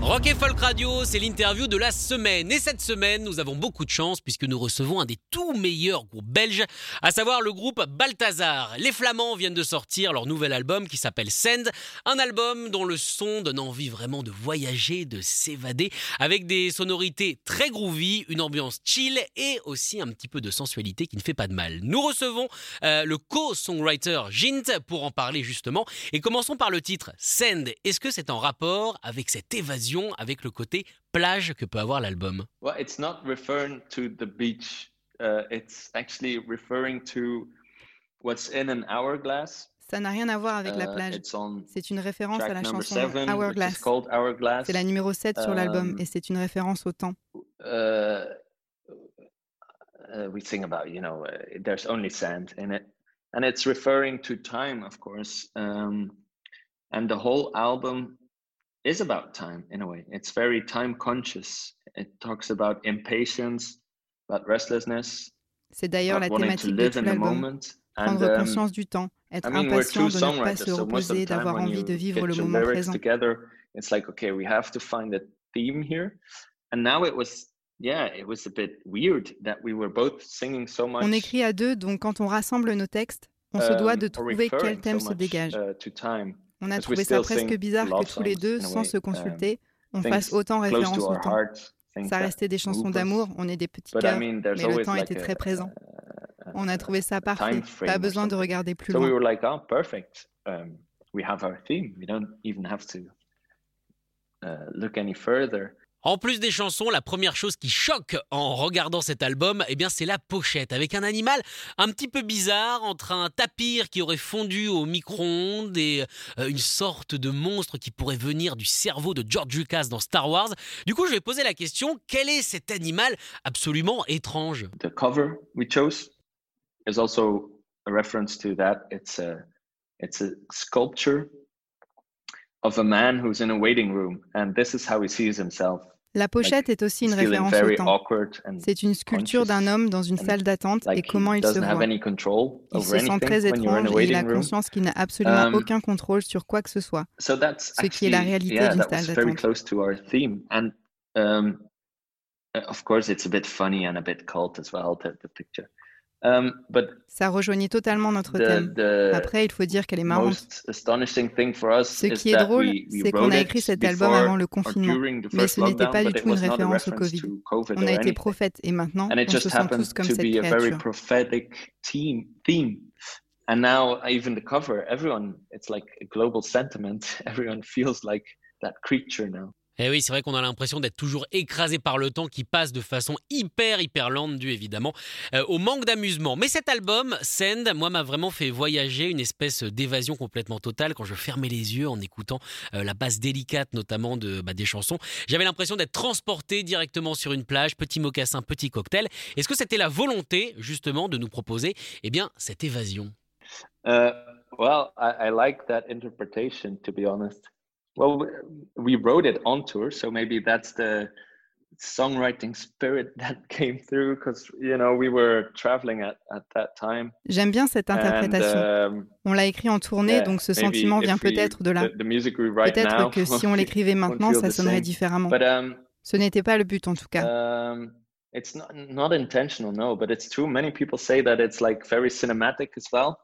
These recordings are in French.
Rock et Folk Radio, c'est l'interview de la semaine. Et cette semaine, nous avons beaucoup de chance puisque nous recevons un des tout meilleurs groupes belges, à savoir le groupe Balthazar. Les Flamands viennent de sortir leur nouvel album qui s'appelle Send, un album dont le son donne envie vraiment de voyager, de s'évader, avec des sonorités très groovy, une ambiance chill et aussi un petit peu de sensualité qui ne fait pas de mal. Nous recevons euh, le co-songwriter Jint pour en parler justement. Et commençons par le titre Send. Est-ce que c'est en rapport avec cette évasion avec le côté plage que peut avoir l'album Well, it's not referring to the beach. Uh, it's actually referring to what's in an hourglass. Ça n'a rien à voir avec la Uh, plage. it's on C'est une référence à la chanson seven, Hourglass. called Hourglass. C'est la numéro 7 sur l'album Um, et c'est une référence au temps. uh, we sing about, you know, there's only sand in it. And it's referring to time, of course. Um, and the whole album is about time in a way. It's very time conscious. It talks about impatience, about restlessness, C'est d'ailleurs la thématique de tout l'album. Prendre And, um, conscience du temps, être I mean, we're impatient de ne pas se reposer, d'avoir envie de vivre le moment lyrics présent. together, it's like, okay, we have to find a theme here. And now it was, yeah, it was a bit weird that we were both singing so much. On écrit à deux, donc quand on rassemble nos textes, on se doit um, de trouver quel thème so se dégage. uh. On a trouvé ça presque bizarre que tous les deux, in a sans se um, consulter, on fasse autant référence au temps. Ça restait des chansons d'amour, on est des petits cœurs, mais le temps était très présent. On a trouvé ça parfait, pas besoin de regarder plus So we loin. were like, oh, perfect. Um, we have our theme. We don't even have to uh, look any further. En plus des chansons, la première chose qui choque en regardant cet album, eh bien, c'est la pochette avec un animal un petit peu bizarre entre un tapir qui aurait fondu au micro-ondes et euh, une sorte de monstre qui pourrait venir du cerveau de George Lucas dans Star Wars. Du coup, je vais poser la question quel est cet animal absolument étrange? The cover we chose is also a reference to that. It's a it's a sculpture of a man who's in a waiting room, and this is how he sees himself. La pochette est aussi une référence au very temps. awkward and C'est une sculpture d'un homme dans une salle d'attente et comment il se voit. Il se sent très étrange a et il a conscience qu'il n'a absolument Um, aucun contrôle sur quoi que ce soit. Ce qui est la réalité d'une salle d'attente. Um, but Ça rejoignait totalement notre the, thème. the Après, il faut dire qu'elle est marrante. most astonishing thing for us Ce qui est drôle, c'est qu'on a it écrit cet album avant le confinement. Mais ce n'était pas du tout une référence au Covid. COVID On a été prophète et maintenant, on just se sent happened tous comme to cette be a very créature. prophetic theme theme and now even the cover everyone it's like a global sentiment everyone feels like that creature now Eh oui, c'est vrai qu'on a l'impression d'être toujours écrasé par le temps qui passe de façon hyper, hyper lente, dû évidemment euh, au manque d'amusement. Mais cet album, Send, moi, m'a vraiment fait voyager, une espèce d'évasion complètement totale quand je fermais les yeux en écoutant euh, la basse délicate, notamment de, bah, des chansons. J'avais l'impression d'être transporté directement sur une plage, petit mocassin, petit cocktail. Est-ce que c'était la volonté, justement, de nous proposer eh bien, cette évasion? Uh, well, I like that interpretation, to be honest. Well, we, wrote it on tour, so maybe that's the songwriting spirit that came through because you know we were traveling at, at that time. J'aime bien cette interprétation. And, um, On l'a écrit en tournée, yeah, donc ce sentiment vient peut-être de là. The, the music we write now Peut-être que si on l'écrivait maintenant, ça sonnerait différemment. But um, Ce n'était pas le but en tout cas. um, it's not not intentional, no. But it's true. Many people say that it's like very cinematic as well.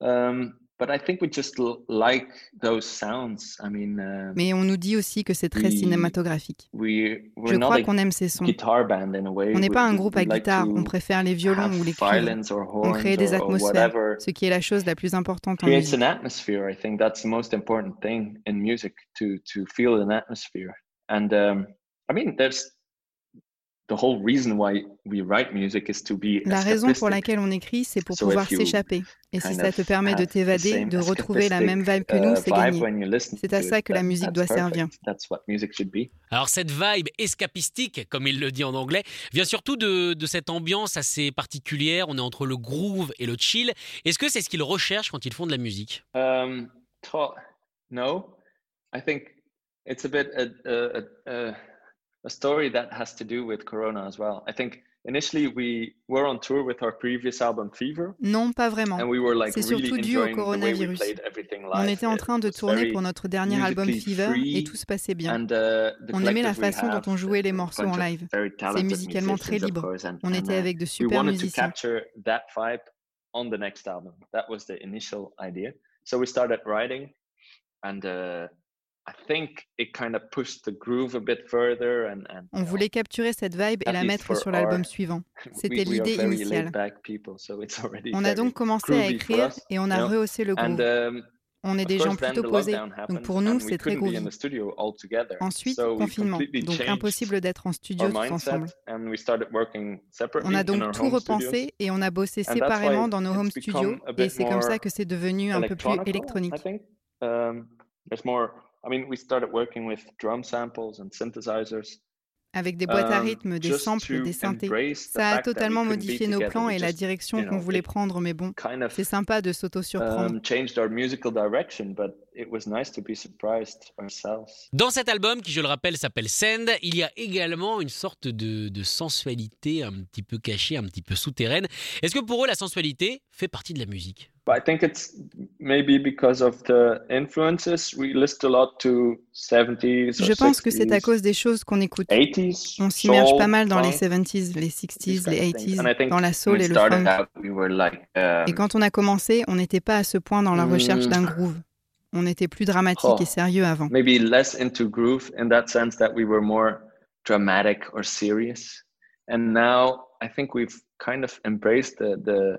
Um, but I think we just l- like those sounds. I mean, Mais on nous dit aussi que c'est très cinématographique. Je crois qu'on aime ces sons. On n'est pas un groupe à guitare, on préfère les violons ou les or On crée des atmosphères, ce qui est la chose la plus importante en musique. an atmosphere. I think that's the most important thing in music to to feel an atmosphere. And I mean, there's La raison pour laquelle on écrit, c'est pour pouvoir s'échapper. Et si ça te permet de t'évader, de retrouver la même vibe que nous, uh, c'est gagné. C'est à to ça que la musique that's doit servir. That's what music should be. Alors cette vibe escapistique, comme il le dit en anglais, vient surtout de, de cette ambiance assez particulière. On est entre le groove et le chill. Est-ce que c'est ce qu'ils recherchent quand ils font de la musique? Um, to- no, I think it's a bit a, a, a, a- story that has to do with Corona as well. I think initially we were on tour with our previous album Fever, Non, pas vraiment. and we were like C'est really surtout dû au we coronavirus. On était en train de tourner pour notre dernier album Fever et tout se passait bien. and, uh, On aimait la we façon dont on jouait les morceaux en live. talented musicalement très libre. course, and- On and, était uh, avec de we super wanted to musiciens. capture that vibe on the next album. That was the initial idea. So we started writing, and uh, I think it kind of pushed the groove a bit further. And, and On voulait capturer cette vibe et la mettre sur l'album suivant. C'était l'idée initiale. On a donc commencé à écrire et on a rehaussé le groove. um, On est des gens plutôt posés. happened, pour nous, c'est très groovy. Ensuite, confinement. Donc impossible d'être en studio tous ensemble. On a donc tout repensé et on a bossé séparément dans nos home studios. Et c'est comme ça que c'est devenu un peu plus électronique. I mean, we started working with drum samples and synthesizers. Avec des boîtes à um, rythme, des samples, des synthés. Ça a totalement modifié nos plans et la direction qu'on voulait it prendre, mais bon, c'est sympa de s'auto-surprendre. um, changed our musical direction, but it was nice to be surprised ourselves. Dans cet album, qui je le rappelle s'appelle Send, il y a également une sorte de, de sensualité un petit peu cachée, un petit peu souterraine. Est-ce que pour eux, la sensualité fait partie de la musique? But I think it's maybe because of the influences we listen a lot to 70s. or Je pense que c'est à 60s, cause des choses qu'on écoute. 80s. On s'immerge soul, pas mal dans les funk, 70s, les these 60s, kind les of things. 80s, And I think dans la when soul we et le started funk. out, we were like, um, Et quand on a commencé, on n'était pas à ce point dans la recherche Mm. d'un groove. On était plus dramatique Oh. et sérieux avant. maybe less into groove in that sense that we were more dramatic or serious. And now I think we've kind of embraced the the Mm,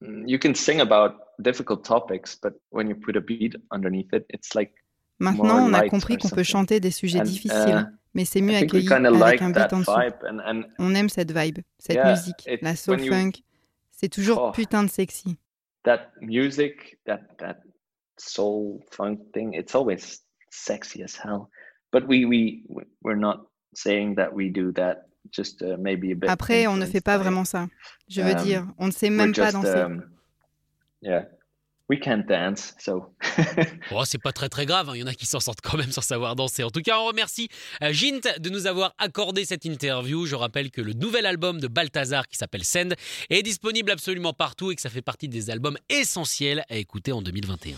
you can sing about difficult topics, but when you put a beat underneath it, it's like Maintenant, on a compris qu'on peut chanter des sujets and, difficiles, uh, mais c'est mieux accueilli avec like un beat en dessous. and and On aime cette vibe, cette Yeah, musique, it's la soul funk. C'est toujours Oh. putain de sexy. that music, that that soul funk thing, it's always sexy as hell. But we we we're not saying that we do that. Just uh, maybe a bit. Après, on ne fait pas vraiment ça. Je veux Um, dire, on ne sait même pas just, danser. um, yeah, we can't dance, so. Oh, c'est pas très très grave, hein. il y en a qui s'en sortent quand même sans savoir danser. En tout cas, on remercie euh, Gint de nous avoir accordé cette interview. Je rappelle que le nouvel album de Balthazar qui s'appelle Send est disponible absolument partout et que ça fait partie des albums essentiels à écouter en 2021.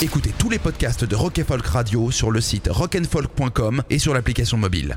Écoutez tous les podcasts de Rock and Folk Radio sur le site rockandfolk.com et sur l'application mobile.